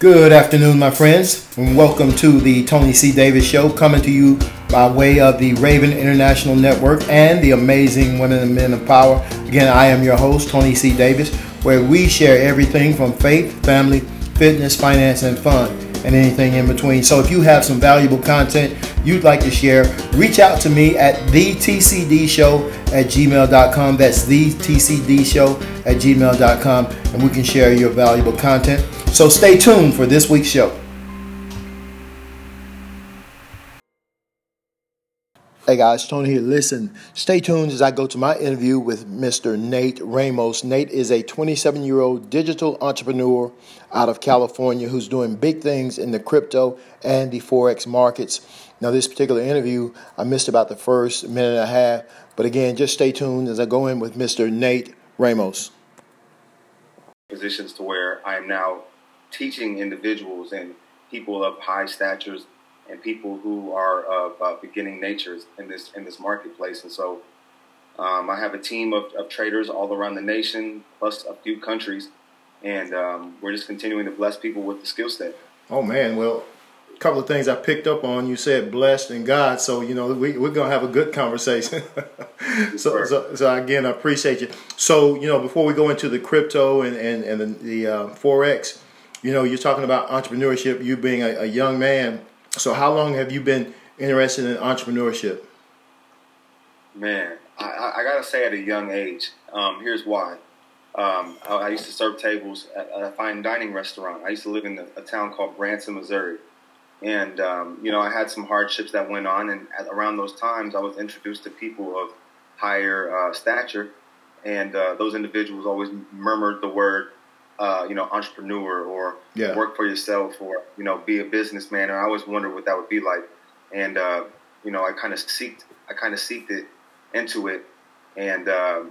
Good afternoon, my friends, and welcome to the Tony C. Davis Show, coming to you by way of the Raven International Network and the amazing Women and Men of Power. Again, I am your host, Tony C. Davis, where we share everything from faith, family, fitness, finance, and fun, and anything in between. So if you have some valuable content you'd like to share, reach out to me at thetcdshow at gmail.com. That's thetcdshow at gmail.com, and we can share your valuable content. So stay tuned for this week's show. Hey guys, Tony here. Listen, stay tuned as I go to my interview with Mr. Nate Ramos. Nate is a 27 year old digital entrepreneur out of California who's doing big things in the crypto and the Forex markets. Now, this particular interview, I missed about the first minute and a half, but again, just stay tuned as I go in with Mr. Nate Ramos. Positions to where I am now teaching individuals and people of high statures and people who are of uh, beginning natures in this in this marketplace. And so, um, I have a team of, of, traders all around the nation, plus a few countries, and um, we're just continuing to bless people with the skill set. Oh man, well. A couple of things I picked up on. You said blessed and God, so you know we, we're gonna have a good conversation. so, so, so, again, I appreciate you. So you know, before we go into the crypto and and, and the, the uh, forex, you know, you're talking about entrepreneurship, you being a, a young man. So, how long have you been interested in entrepreneurship? Man, I, I gotta say, at a young age. Um, here's why. Um, I, I, used to serve tables at a fine dining restaurant. I used to live in a, a town called Branson, Missouri. And, um, you know, I had some hardships that went on. And at, around those times, I was introduced to people of higher uh, stature. And uh, those individuals always murmured the word uh, you know, entrepreneur or yeah. work for yourself or, you know, be a businessman. And I always wondered what that would be like. And, uh, you know, I kind of seeked, I kind of seeked it into it. And, um,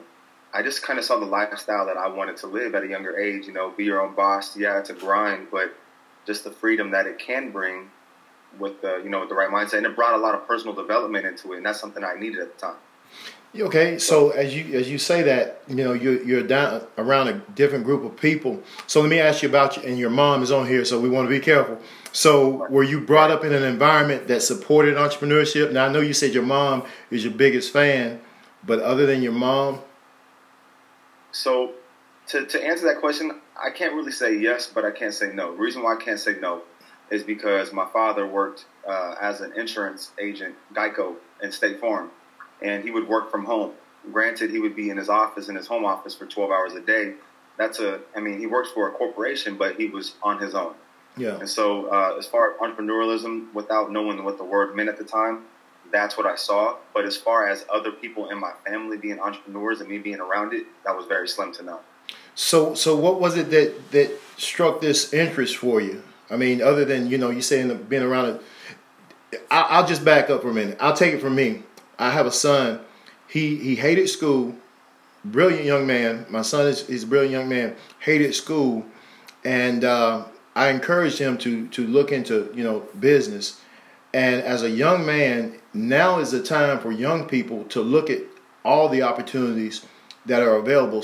I just kind of saw the lifestyle that I wanted to live at a younger age, you know, be your own boss. Yeah, it's a grind, but just the freedom that it can bring with the, you know, with the right mindset. And it brought a lot of personal development into it. And that's something I needed at the time. Okay, so as you as you say that, you know, you're you're down around a different group of people. So let me ask you about you, and your mom is on here, so we want to be careful. So were you brought up in an environment that supported entrepreneurship? Now I know you said your mom is your biggest fan, but other than your mom, so to to answer that question, I can't really say yes, but I can't say no. The reason why I can't say no is because my father worked uh, as an insurance agent, Geico, and State Farm and he would work from home. Granted, he would be in his office, in his home office for 12 hours a day. That's a, I mean, he works for a corporation, but he was on his own. Yeah. And so, uh, as far as entrepreneurialism, without knowing what the word meant at the time, that's what I saw. But as far as other people in my family being entrepreneurs and me being around it, that was very slim to none. So, so what was it that that struck this interest for you? I mean, other than you know, you saying being around it. I'll just back up for a minute. I'll take it from me. I have a son. He he hated school. Brilliant young man. My son is he's a brilliant young man. Hated school, and uh, I encouraged him to to look into you know business. And as a young man, now is the time for young people to look at all the opportunities that are available.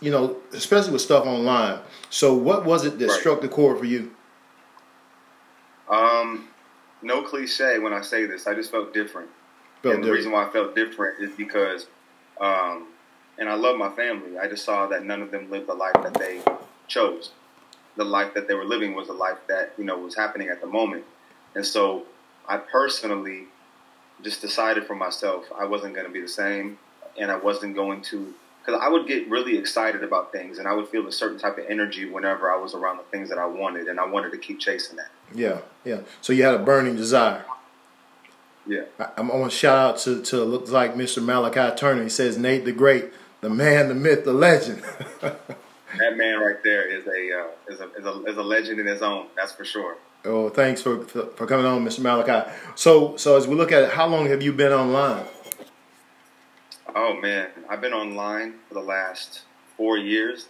You know, especially with stuff online. So, what was it that right. struck the chord for you? Um, no cliche when I say this. I just felt different. Felt and the reason why I felt different is because, um, and I love my family. I just saw that none of them lived the life that they chose. The life that they were living was a life that you know was happening at the moment, and so I personally just decided for myself I wasn't going to be the same, and I wasn't going to because I would get really excited about things, and I would feel a certain type of energy whenever I was around the things that I wanted, and I wanted to keep chasing that. Yeah, yeah. So you had a burning desire. Yeah. I, am going to shout out to, to looks like Mr. Malachi Turner. He says, Nate the Great, the man, the myth, the legend. that man right there is a, uh, is a is a is a legend in his own. That's for sure. Oh, thanks for for coming on, Mr. Malachi. So so as we look at it, how long have you been online? Oh man, I've been online for the last four years,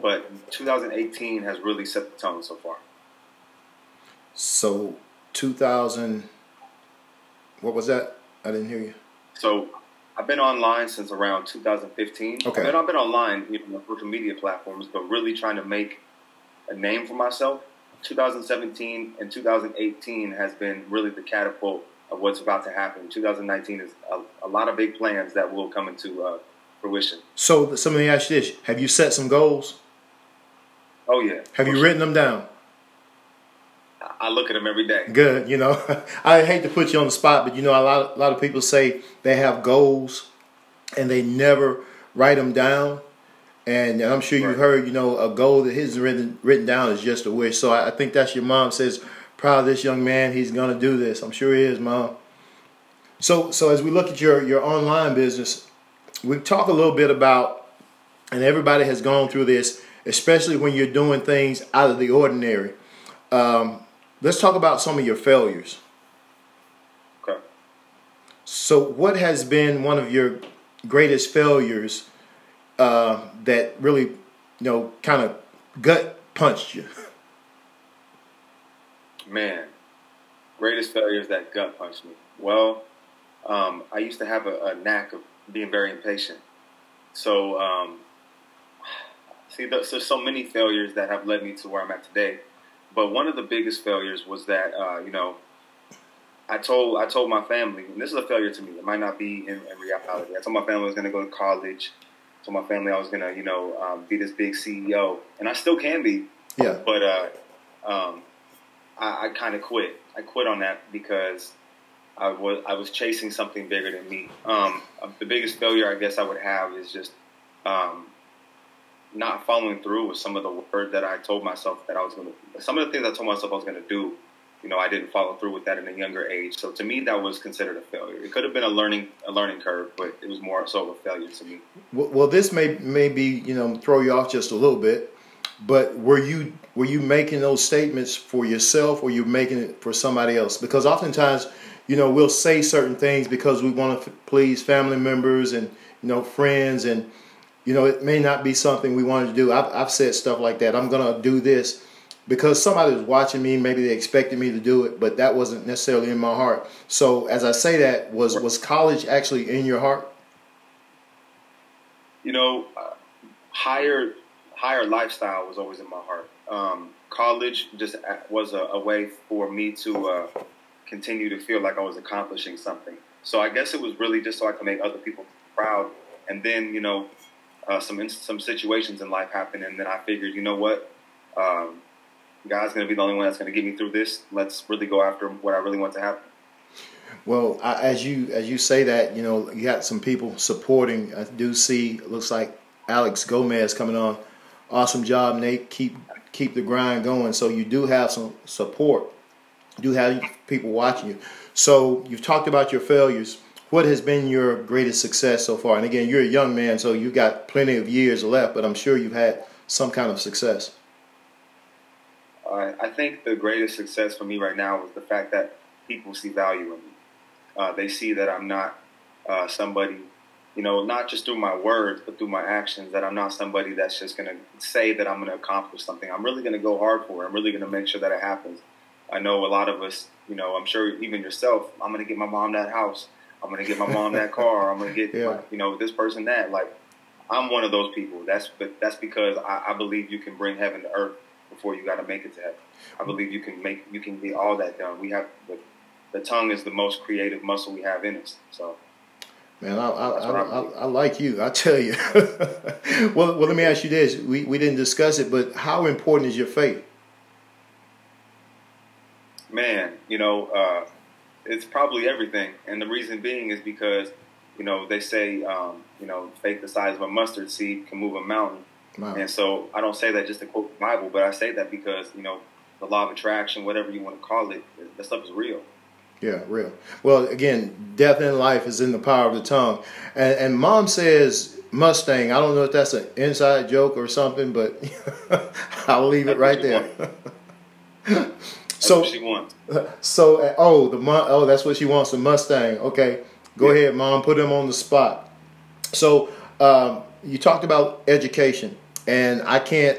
but 2018 has really set the tone so far. So 2000, what was that? I didn't hear you. So I've been online since around 2015. Okay. And I've been online, you know, on social media platforms, but really trying to make a name for myself. 2017 and 2018 has been really the catapult of what's about to happen. 2019 is a, a lot of big plans that will come into uh, fruition. So somebody asked you this: Have you set some goals? Oh yeah. Have you written them down? I look at them every day. Good. You know, I hate to put you on the spot, but you know, a lot, a lot of people say they have goals and they never write them down. And I'm sure you Right. heard, you know, a goal that isn't written written down is just a wish. So I, I think that's your mom says, proud of this young man. He's gonna do this. I'm sure he is, mom. So, so as we look at your your online business, we talk a little bit about, and everybody has gone through this, especially when you're doing things out of the ordinary. Um, let's talk about some of your failures. Okay. So, what has been one of your greatest failures uh, that really, you know, kind of gut punched you? Man, greatest failures that gut punched me. Well, um, I used to have a, a knack of being very impatient. So, um, see, there's, there's so many failures that have led me to where I'm at today. But one of the biggest failures was that, uh, you know, I told I told my family, and this is a failure to me. It might not be in, in reality. I told my family I was going to go to college. I told my family I was going to, you know, um, be this big CEO, and I still can be. Yeah. But uh, um, I, I kind of quit. I quit on that because I was I was chasing something bigger than me. Um, the biggest failure I guess I would have is just um, not following through with some of the word that I told myself that I was going to. Some of the things I told myself I was going to do. You know, I didn't follow through with that in a younger age. So to me, that was considered a failure. It could have been a learning a learning curve, but it was more so of a failure to me. Well, well, this may maybe you know throw you off just a little bit, but were you were you making those statements for yourself, or you making it for somebody else? Because oftentimes, you know, we'll say certain things because we want to please family members and you know friends, and you know it may not be something we wanted to do. I've, I've said stuff like that. I'm gonna do this because somebody was watching me. Maybe they expected me to do it, but that wasn't necessarily in my heart. So as I say that, was was college actually in your heart? you know, uh, higher higher lifestyle was always in my heart. Um, college just was a, a way for me to uh, continue to feel like I was accomplishing something. So I guess it was really just so I could make other people proud. And then you know, uh, some some situations in life happened, and then I figured, you know what, um, God's going to be the only one that's going to get me through this. Let's really go after what I really want to happen. Well, I, as you as you say that, you know, you got some people supporting. I do see. Looks like Alex Gomez coming on. Awesome job, Nate. Keep keep the grind going. So you do have some support. You do have people watching you. So you've talked about your failures. What has been your greatest success so far? And again, you're a young man, so you've got plenty of years left. But I'm sure you've had some kind of success. Uh, I think the greatest success for me right now is the fact that people see value in me. Uh, they see that I'm not uh, somebody, you know, not just through my words, but through my actions, that I'm not somebody that's just going to say that I'm going to accomplish something. I'm really going to go hard for it. I'm really going to make sure that it happens. I know a lot of us, you know, I'm sure even yourself, I'm going to get my mom that house. I'm going to get my mom that car. I'm going to get, Yeah. my, you know, this person that. Like, I'm one of those people. That's but that's because I, I believe you can bring heaven to earth before you got to make it to heaven. I believe you can make you can get all that done. We have the, the tongue is the most creative muscle we have in us. So Man, I I, I, I I. I like you. I tell you. well, well, let me ask you this: we we didn't discuss it, but how important is your faith? man, you know, uh, it's probably everything, and the reason being is because you know they say um, you know faith the size of a mustard seed can move a mountain. Wow. And so I don't say that just to quote the Bible, but I say that because, you know, the law of attraction, whatever you want to call it, that stuff is real. Yeah, real. Well, again, death and life is in the power of the tongue, and, and mom says Mustang. I don't know if that's an inside joke or something, but I'll leave it right there. so she wants. So uh, oh the oh that's what she wants a Mustang. Okay, go yeah. ahead, mom. Put him on the spot. So um, you talked about education, and I can't.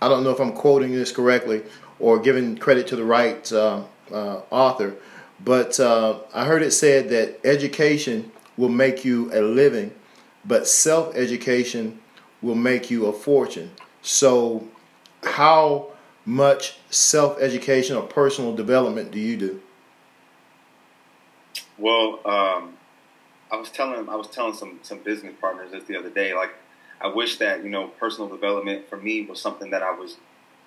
I don't know if I'm quoting this correctly or giving credit to the right uh, uh, author, but uh, I heard it said that education will make you a living, but self education will make you a fortune. So, how much self education or personal development do you do? Well, um, I was telling I was telling some some business partners this the other day. Like, I wish that you know personal development for me was something that I was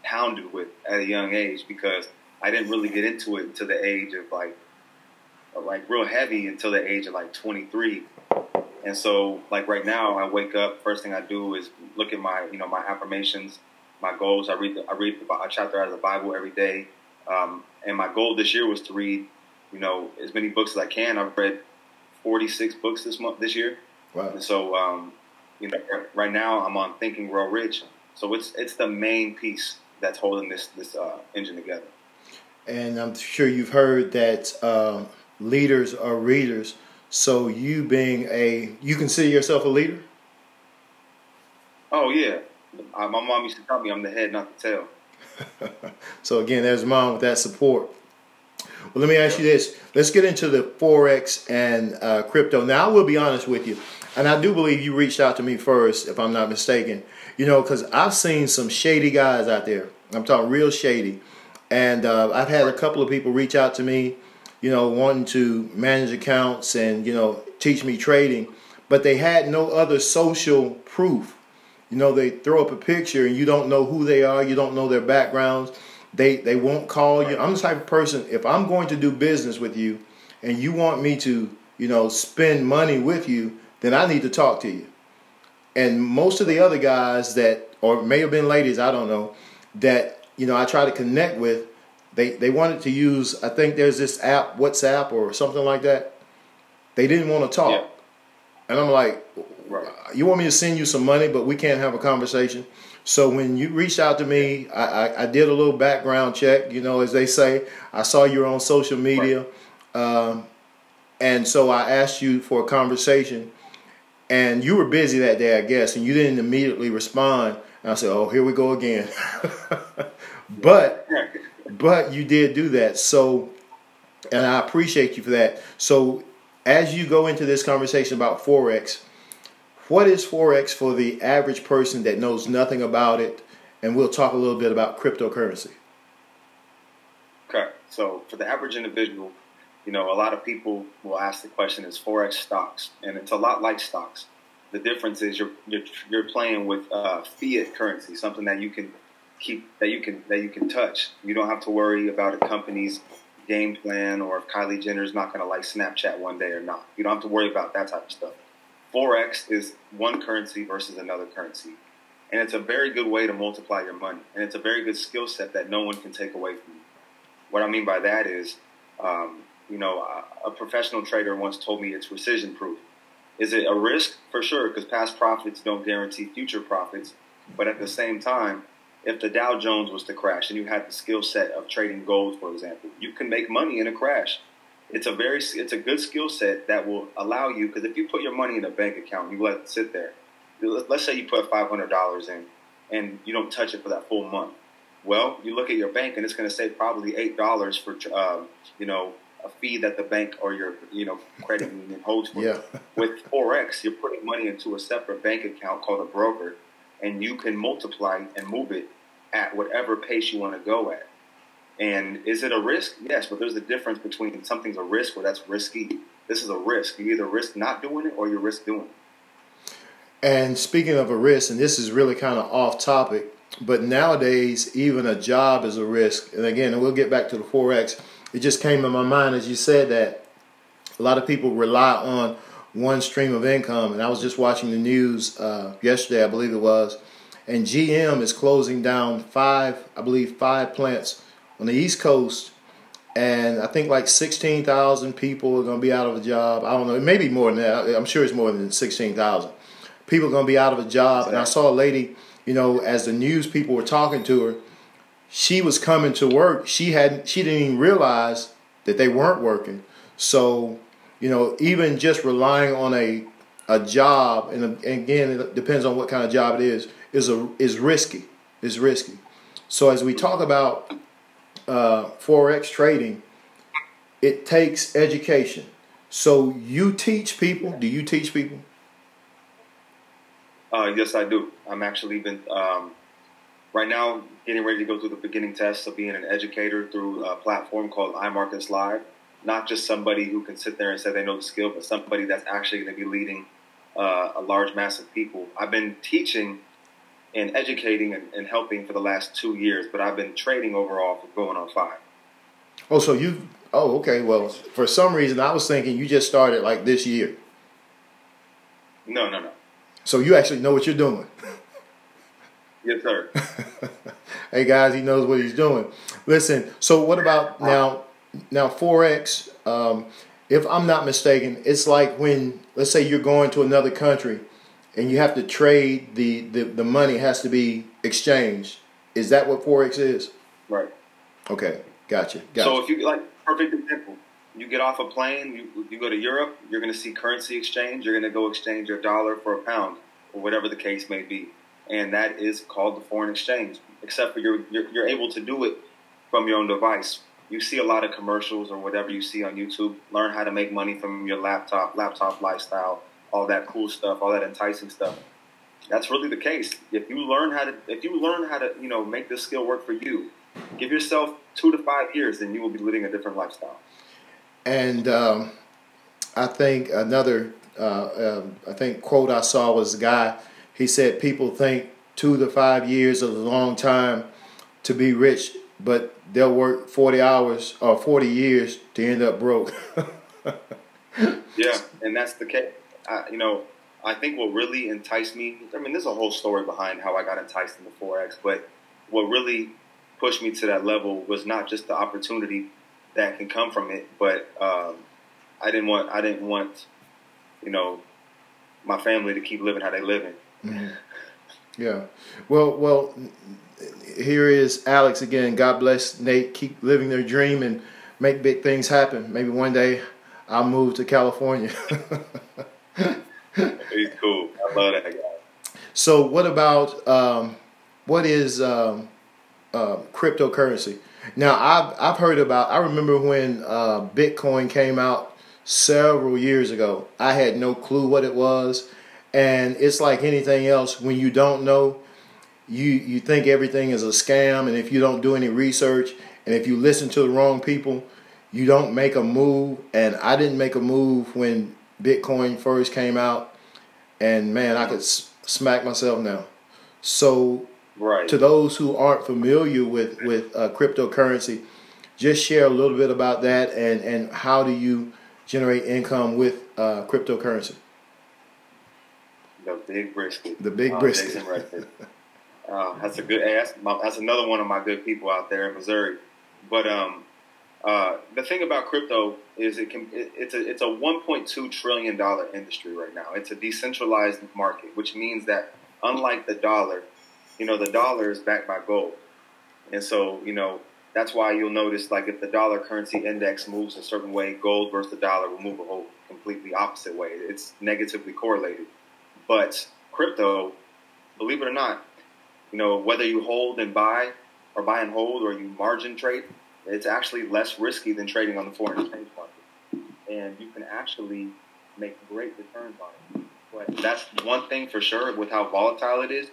hounded with at a young age because I didn't really get into it until the age of like like real heavy until the age of like 23. And so, like right now, I wake up. First thing I do is look at my, you know, my affirmations, my goals. I read, the, I read a chapter out of the Bible every day. Um, and my goal this year was to read, you know, as many books as I can. I've read 46 books this month, this year. Wow. And so, um, you know, right now I'm on Think and Grow Rich. So it's it's the main piece that's holding this this uh, engine together. And I'm sure you've heard that uh, leaders are readers. So you being a, you consider yourself a leader? Oh yeah, my mom used to tell me I'm the head, not the tail. so again, there's mom with that support. Well, let me ask you this. Let's get into the forex and uh, crypto. Now, I will be honest with you, and I do believe you reached out to me first, if I'm not mistaken. You know, because I've seen some shady guys out there. I'm talking real shady, and uh, I've had a couple of people reach out to me you know, wanting to manage accounts and, you know, teach me trading, but they had no other social proof. You know, they throw up a picture and you don't know who they are, you don't know their backgrounds. They they won't call you. I'm the type of person if I'm going to do business with you and you want me to, you know, spend money with you, then I need to talk to you. And most of the other guys that or may have been ladies, I don't know, that, you know, I try to connect with, they they wanted to use. I think there's this app, WhatsApp or something like that. They didn't want to talk, yeah. and I'm like, right. you want me to send you some money, but we can't have a conversation. So when you reached out to me, I, I, I did a little background check. You know, as they say, I saw you on social media, right. um, and so I asked you for a conversation. And you were busy that day, I guess, and you didn't immediately respond. And I said, "Oh, here we go again." but but you did do that. So, and I appreciate you for that. So, as you go into this conversation about Forex, what is Forex for the average person that knows nothing about it? And we'll talk a little bit about cryptocurrency. Okay. So, for the average individual, you know, a lot of people will ask the question is Forex stocks? And it's a lot like stocks. The difference is you're, you're, you're playing with uh, fiat currency, something that you can keep that you can that you can touch. You don't have to worry about a company's game plan or if Kylie Jenner's not going to like Snapchat one day or not. You don't have to worry about that type of stuff. Forex is one currency versus another currency. And it's a very good way to multiply your money. And it's a very good skill set that no one can take away from you. What I mean by that is, um, you know, a, professional trader once told me it's recession proof. Is it a risk? For sure, because past profits don't guarantee future profits. But at the same time, if the Dow Jones was to crash and you had the skill set of trading gold, for example, you can make money in a crash. It's a very it's a good skill set that will allow you because if you put your money in a bank account, you let it sit there. Let's say you put five hundred dollars in and you don't touch it for that full month. Well, you look at your bank and it's going to say probably eight dollars for um, you know a fee that the bank or your you know credit union holds for yeah. With forex, you're putting money into a separate bank account called a broker, and you can multiply and move it at whatever pace you want to go at. And is it a risk? Yes, but there's a difference between something's a risk or that's risky. This is a risk. You either risk not doing it or you risk doing it. And speaking of a risk, and this is really kind of off topic, but nowadays even a job is a risk. And again, we'll get back to the forex. It just came in my mind as you said that a lot of people rely on one stream of income. And I was just watching the news uh, yesterday, I believe it was, and GM is closing down five, I believe, five plants on the East Coast, and I think like 16,000 people are going to be out of a job. I don't know, maybe more than that. I'm sure it's more than 16,000. people are going to be out of a job. And I saw a lady, you know, as the news people were talking to her, she was coming to work. She hadn't, she didn't even realize that they weren't working. So, you know, even just relying on a a job, and again, it depends on what kind of job it is, is a is risky. Is risky. So as we talk about uh, forex trading, it takes education. So you teach people. Do you teach people? Uh, yes, I do. I'm actually been um, right now getting ready to go through the beginning test of being an educator through a platform called iMarkets Live. Not just somebody who can sit there and say they know the skill, but somebody that's actually going to be leading uh, a large mass of people. I've been teaching and educating and, and, helping for the last two years, but I've been trading overall for going on five. Oh, so you? Oh, okay. Well, for some reason, I was thinking you just started like this year. No, no, no. So you actually know what you're doing. Yes, sir. hey guys, he knows what he's doing. Listen, so what about now? Now forex. Um, if I'm not mistaken, it's like when let's say you're going to another country and you have to trade the, the, the money has to be exchanged. Is that what forex is? Right. Okay, gotcha. gotcha. So if you like perfect example, you get off a plane, you, you go to Europe, you're going to see currency exchange. You're going to go exchange your dollar for a pound, or whatever the case may be, and that is called the foreign exchange. Except for you're, you're, you're able to do it from your own device. You see a lot of commercials or whatever you see on YouTube. Learn how to make money from your laptop, laptop lifestyle, all that cool stuff, all that enticing stuff. That's really the case. If you learn how to, if you learn how to, you know, make this skill work for you, give yourself two to five years, then you will be living a different lifestyle. And um, I think another, uh, um, I think quote I saw was a guy. He said people think two to five years is a long time to be rich, but they'll work forty hours or forty years to end up broke. yeah, and that's the case. I, you know, I think what really enticed me. I mean, there's a whole story behind how I got enticed into forex, but what really pushed me to that level was not just the opportunity that can come from it, but um, I didn't want I didn't want you know my family to keep living how they're living. Mm-hmm. Yeah. Well, well, here is Alex again. God bless Nate. Keep living their dream and make big things happen. Maybe one day I'll move to California. He's cool. I love that guy. So, what about um, what is um, uh, cryptocurrency? Now, I've I've heard about. I remember when uh, Bitcoin came out several years ago. I had no clue what it was, and it's like anything else. When you don't know, you you think everything is a scam, and if you don't do any research, and if you listen to the wrong people, you don't make a move. And I didn't make a move when Bitcoin first came out, and man, I could s- smack myself now. So Right. To those who aren't familiar with with uh, cryptocurrency, just share a little bit about that and and how do you generate income with uh, cryptocurrency? The big brisket. The big brisket. uh, that's a good. That's, my, that's another one of my good people out there in Missouri. But um, uh, the thing about crypto is it can it, it's a it's a 1.2 trillion dollar industry right now. It's a decentralized market, which means that unlike the dollar you know, the dollar is backed by gold. And so, you know, that's why you'll notice, like, if the dollar currency index moves a certain way, gold versus the dollar will move a whole completely opposite way. It's negatively correlated. But crypto, believe it or not, you know, whether you hold and buy or buy and hold or you margin trade, it's actually less risky than trading on the foreign exchange market. And you can actually make great returns on it. But that's one thing for sure with how volatile it is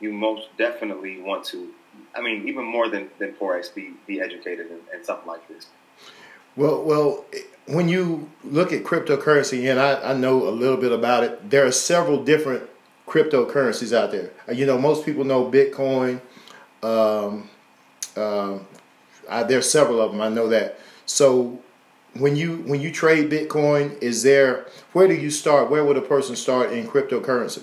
you most definitely want to. I mean, even more than than forex, be be educated in, in something like this. Well, well, when you look at cryptocurrency, and I, I know a little bit about it, there are several different cryptocurrencies out there. You know, most people know Bitcoin. Um, uh, I, there's several of them. I know that. So when you when you trade Bitcoin, is there where do you start? Where would a person start in cryptocurrency?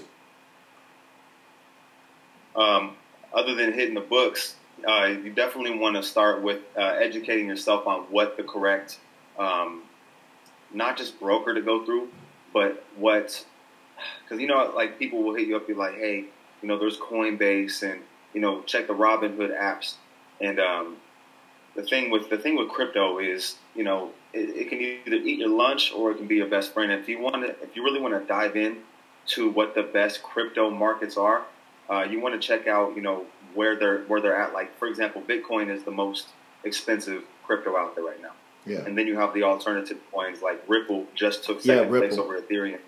um, other than hitting the books, uh, you definitely want to start with uh, educating yourself on what the correct, um, not just broker to go through, but what because you know, like people will hit you up, be like, hey, you know, there's Coinbase and you know, check the Robinhood apps. And um, the thing with the thing with crypto is, you know, it, it, can either eat your lunch or it can be your best friend. If you want to, if you really want to dive in to what the best crypto markets are, uh, you want to check out, you know, where they're where they're at. Like for example, Bitcoin is the most expensive crypto out there right now. Yeah. And then you have the alternative coins like Ripple just took second yeah, place over Ethereum.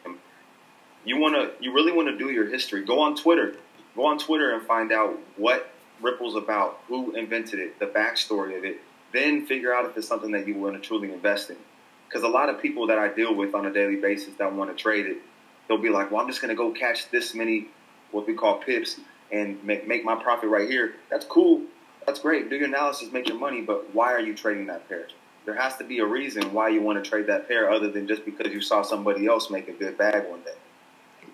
You wanna you really want to do your history. Go on Twitter. Go on Twitter and find out what Ripple's about, who invented it, the backstory of it. Then figure out if it's something that you want to truly invest in. Because a lot of people that I deal with on a daily basis that want to trade it, they'll be like, "Well, I'm just going to go catch this many what we call pips and make make my profit right here." That's cool. That's great. Do your analysis, make your money, but why are you trading that pair? There has to be a reason why you want to trade that pair, other than just because you saw somebody else make a good bag one day.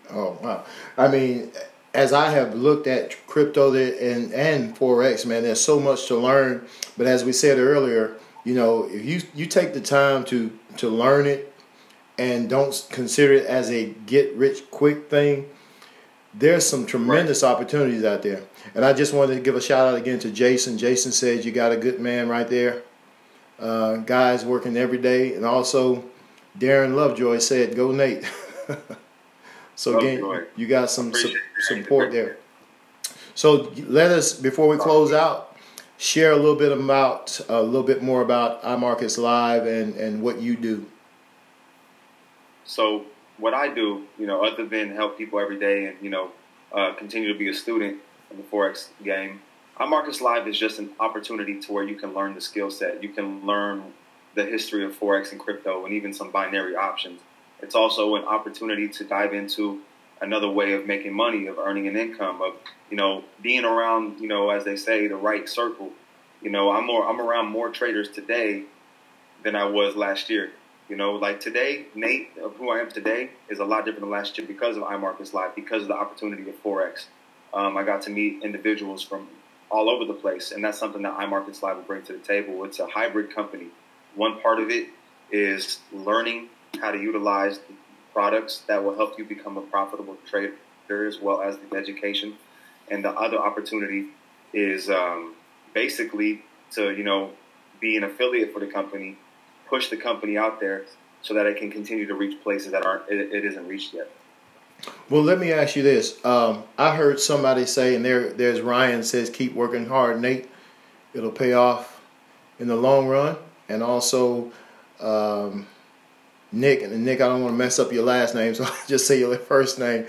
Oh wow! I mean, as I have looked at crypto and and forex, man, there's so much to learn. But as we said earlier, you know, if you you take the time to to learn it and don't consider it as a get rich quick thing, there's some tremendous right. opportunities out there. And I just wanted to give a shout out again to Jason. Jason said you got a good man right there. Uh, guys working every day, and also Darren Lovejoy said, "Go Nate." so again, you got some su- support there. So let us before we close out, share a little bit about a little bit more about iMarkets Live and and what you do. So what I do, you know, other than help people every day and you know uh, continue to be a student in the forex game, iMarkets Live is just an opportunity to where you can learn the skill set. You can learn the history of forex and crypto, and even some binary options. It's also an opportunity to dive into another way of making money, of earning an income, of you know being around, you know, as they say, the right circle. You know, I'm more I'm around more traders today than I was last year. You know, like today, Nate, of who I am today, is a lot different than last year because of iMarkets Live, because of the opportunity of Forex. Um, I got to meet individuals from all over the place, and that's something that iMarkets Live will bring to the table. It's a hybrid company. One part of it is learning how to utilize products that will help you become a profitable trader, as well as the education. And the other opportunity is um, basically to you know be an affiliate for the company push the company out there so that it can continue to reach places that aren't it, it isn't reached yet. Well, let me ask you this. Um, I heard somebody say, and there, there's Ryan says, keep working hard, Nate. It'll pay off in the long run. And also, um, Nick, and Nick, I don't want to mess up your last name, so I'll just say your first name.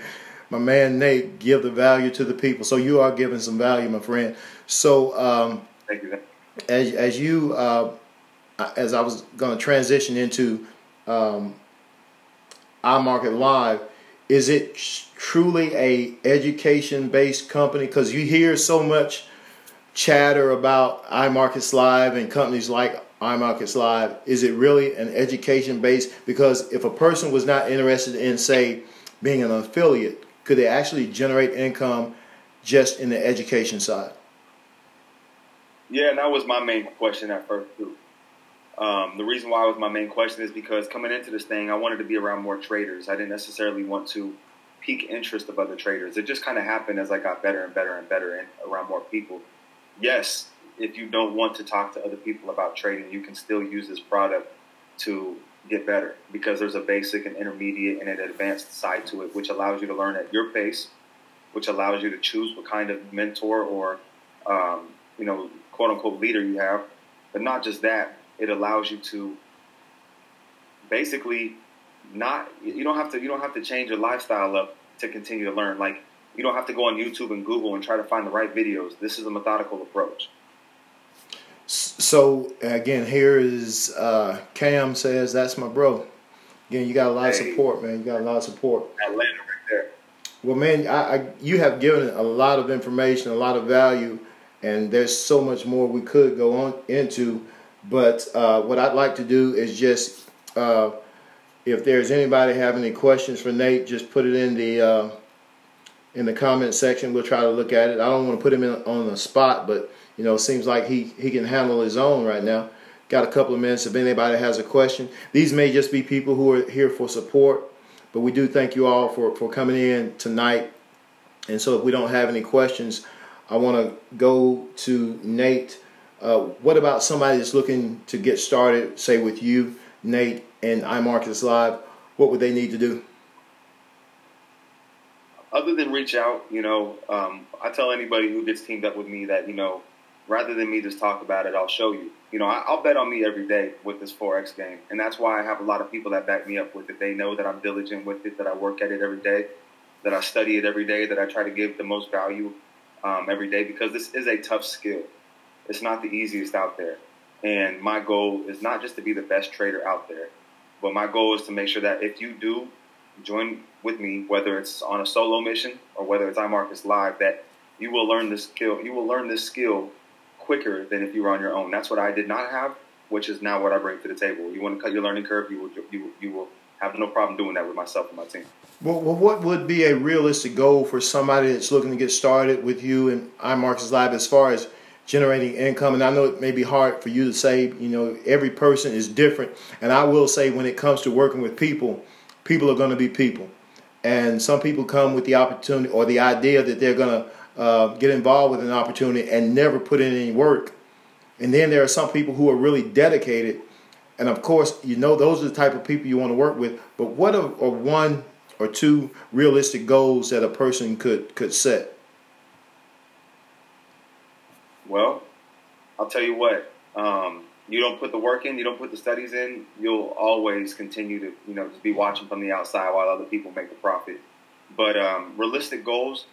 My man Nate, give the value to the people. So you are giving some value, my friend. So, um, thank you. As as you uh, as I was going to transition into um, iMarket Live, is it truly a education based company? Because you hear so much chatter about iMarkets Live and companies like iMarkets Live. Is it really an education base? Because if a person was not interested in, say, being an affiliate, could they actually generate income just in the education side? Yeah, and that was my main question at first too. Um, the reason why was my main question is because coming into this thing, I wanted to be around more traders. I didn't necessarily want to pique interest of other traders. It just kind of happened as I got better and better and better and around more people. Yes, if you don't want to talk to other people about trading, you can still use this product to get better because there's a basic and intermediate and an advanced side to it, which allows you to learn at your pace, which allows you to choose what kind of mentor or um, you know quote unquote leader you have. But not just that, it allows you to basically not you don't have to you don't have to change your lifestyle up to continue to learn. Like you don't have to go on YouTube and Google and try to find the right videos. This is a methodical approach. So again, here is uh, Cam says that's my bro. Again, you got a lot hey. of support, man. You got a lot of support. Atlanta right there. Well, man, I, I, you have given a lot of information, a lot of value, and there's so much more we could go on into. But uh, what I'd like to do is just, uh, if there's anybody have any questions for Nate, just put it in the uh, in the comment section. We'll try to look at it. I don't want to put him in, on the spot, but you know, seems like he he can handle his own right now. Got a couple of minutes if anybody has a question. These may just be people who are here for support, But we do thank you all for, for coming in tonight. And so if we don't have any questions, I want to go to Nate. Uh, what about somebody that's looking to get started, say with you, Nate, and iMarkets Live? What would they need to do? Other than reach out, you know, um, I tell anybody who gets teamed up with me that, you know, rather than me just talk about it, I'll show you. You know, I, will bet on me every day with this forex game, and that's why I have a lot of people that back me up with it. They know that I'm diligent with it, that I work at it every day, that I study it every day, that I try to give the most value um, every day because this is a tough skill. It's not the easiest out there, and my goal is not just to be the best trader out there, but my goal is to make sure that if you do join with me, whether it's on a solo mission or whether it's iMarkets Live, that you will learn this skill. You will learn this skill quicker than if you were on your own. That's what I did not have, which is now what I bring to the table. You want to cut your learning curve, you will, you, you will have no problem doing that with myself and my team. Well, what would be a realistic goal for somebody that's looking to get started with you and iMarkets Live as far as generating income? And I know it may be hard for you to say, you know, every person is different. And I will say when it comes to working with people, people are going to be people. And some people come with the opportunity or the idea that they're going to uh, get involved with an opportunity and never put in any work. And then there are some people who are really dedicated. And of course, you know, those are the type of people you want to work with. But what are, are one or two realistic goals that a person could, could set? Well, I'll tell you what. Um, you don't put the work in, you don't put the studies in, you'll always continue to, you know, just be watching from the outside while other people make the profit. But um, realistic goals,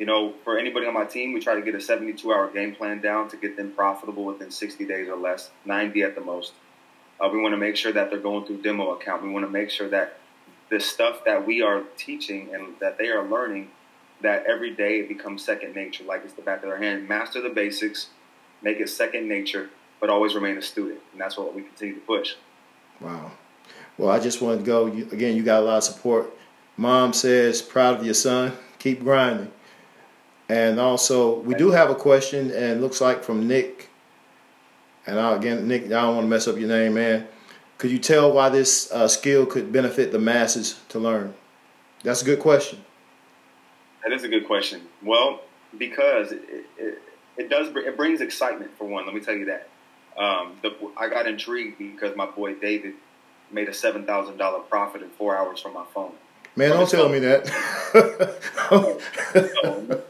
you know, for anybody on my team, we try to get a 72 hour game plan down to get them profitable within 60 days or less, 90 at the most. Uh, we want to make sure that they're going through demo account. We want to make sure that the stuff that we are teaching and that they are learning, that every day it becomes second nature, like it's the back of their hand. Master the basics, make it second nature, but always remain a student. And that's what we continue to push. Wow. Well, I just wanted to go. again, you got a lot of support. Mom says, proud of your son. Keep grinding. And also, we do have a question, and looks like from Nick. And I, again, Nick, I don't want to mess up your name, man. Could you tell why this uh, skill could benefit the masses to learn? That's a good question. That is a good question. Well, because it, it, it does it brings excitement for one. Let me tell you that. Um, the, I got intrigued because my boy David made a seven thousand dollar profit in four hours from my phone. Man, don't tell me that.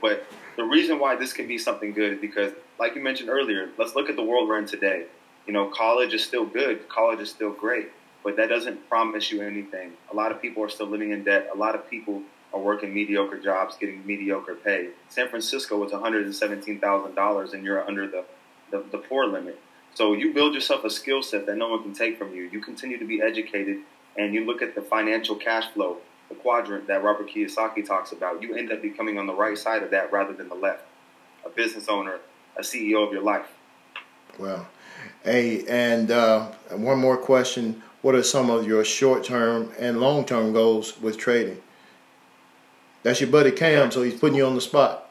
but the reason why this can be something good is because, like you mentioned earlier, let's look at the world we're in today. You know, college is still good, college is still great, but that doesn't promise you anything. A lot of people are still living in debt. A lot of people are working mediocre jobs, getting mediocre pay. San Francisco is $117,000 and you're under the, the, the poor limit. So you build yourself a skill set that no one can take from you. You continue to be educated and you look at the financial cash flow, the quadrant that Robert Kiyosaki talks about, you end up becoming on the right side of that rather than the left. A business owner, a CEO of your life. Well, hey, and uh, one more question. What are some of your short term and long term goals with trading? That's your buddy Cam, so he's putting you on the spot.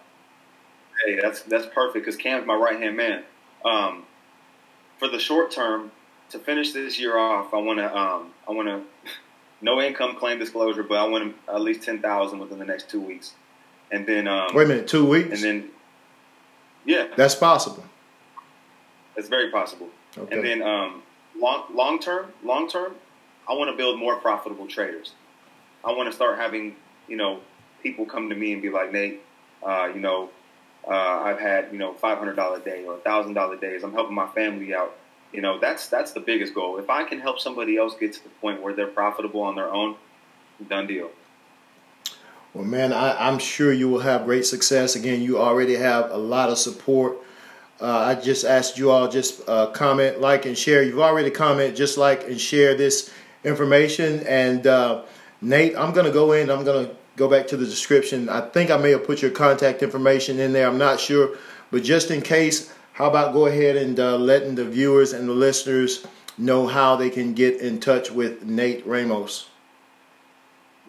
Hey, that's that's perfect because Cam's my right hand man. Um, for the short term, to finish this year off, I want to um, I want to no income claim disclosure, but I want at least ten thousand within the next two weeks, and then um, wait a minute, two weeks, and then yeah, that's possible. That's very possible. Okay. And then um, long long term, long term, I want to build more profitable traders. I want to start having you know people come to me and be like Nate, uh, you know, uh, I've had you know five hundred dollar day or thousand dollar days. I'm helping my family out you know, that's that's the biggest goal. If I can help somebody else get to the point where they're profitable on their own, done deal. Well, man, I, am sure you will have great success. Again, you already have a lot of support. Uh, I just asked you all just uh, comment, like, and share. You've already commented, just like and share this information. And uh, Nate, I'm to go in. I'm to go back to the description. I think I may have put your contact information in there. I'm not sure, but just in case, how about go ahead and uh, letting the viewers and the listeners know how they can get in touch with Nate Ramos?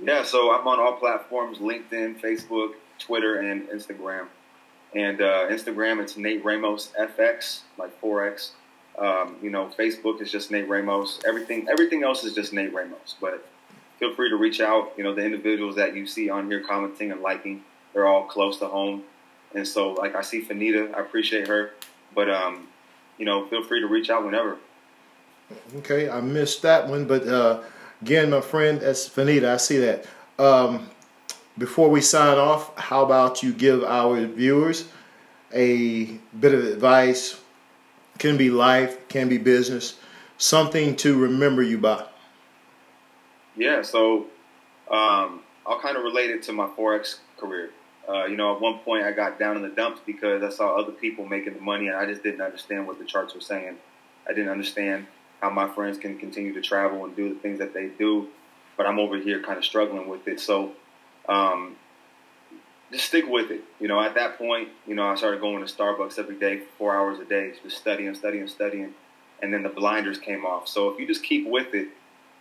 Yeah, so I'm on all platforms LinkedIn, Facebook, Twitter, and Instagram. And uh, Instagram, it's Nate Ramos FX, like 4X. Um, you know, Facebook is just Nate Ramos. Everything, everything else is just Nate Ramos. But feel free to reach out. You know, the individuals that you see on here commenting and liking, they're all close to home. And so, like, I see Fanita, I appreciate her. But, um, you know, feel free to reach out whenever. Okay, I missed that one. But uh, again, my friend, that's Fanita, I see that. Um, before we sign off, how about you give our viewers a bit of advice? Can be life, can be business, something to remember you by. Yeah, so um, I'll kind of relate it to my forex career. Uh, you know, at one point I got down in the dumps because I saw other people making the money, and I just didn't understand what the charts were saying. I didn't understand how my friends can continue to travel and do the things that they do, but I'm over here kind of struggling with it. So, um, just stick with it. You know, at that point, you know, I started going to Starbucks every day for four hours a day, just studying, studying, studying, and then the blinders came off. So if you just keep with it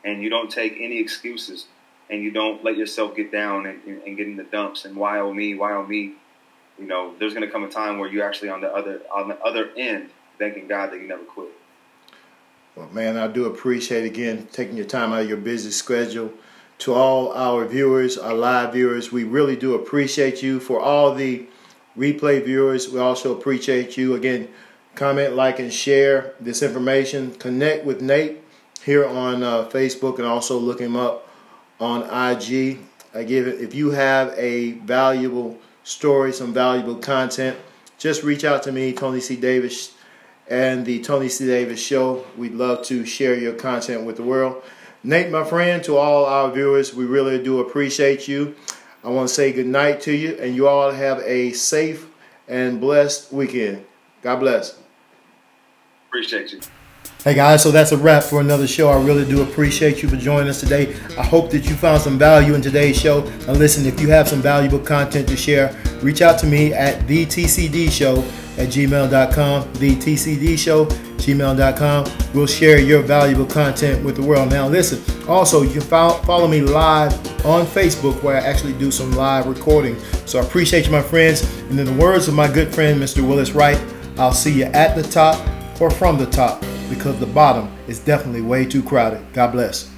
and you don't take any excuses and you don't let yourself get down and, and get in the dumps and why oh me, why oh me, you know, there's going to come a time where you're actually on the other on the other end, thanking God that you never quit. Well, man, I do appreciate again taking your time out of your busy schedule. To all our viewers, our live viewers, we really do appreciate you. For all the replay viewers, we also appreciate you. Again, comment, like, and share this information. Connect with Nate here on uh, Facebook and also look him up on IG. I give it if you have a valuable story, some valuable content, just reach out to me, Tony C. Davis, and the Tony C. Davis Show. We'd love to share your content with the world. Nate, my friend, to all our viewers, we really do appreciate you. I want to say good night to you, and you all have a safe and blessed weekend. God bless. Appreciate you. Hey guys, so that's a wrap for another show. I really do appreciate you for joining us today. I hope that you found some value in today's show. And listen, if you have some valuable content to share, reach out to me at the TCD Show at gmail.com. The TCD Show, gmail.com. We'll share your valuable content with the world. Now, listen, also, you can follow me live on Facebook where I actually do some live recording. So I appreciate you, my friends. And in the words of my good friend, Mr. Willis Wright, I'll see you at the top or from the top because the bottom is definitely way too crowded. God bless.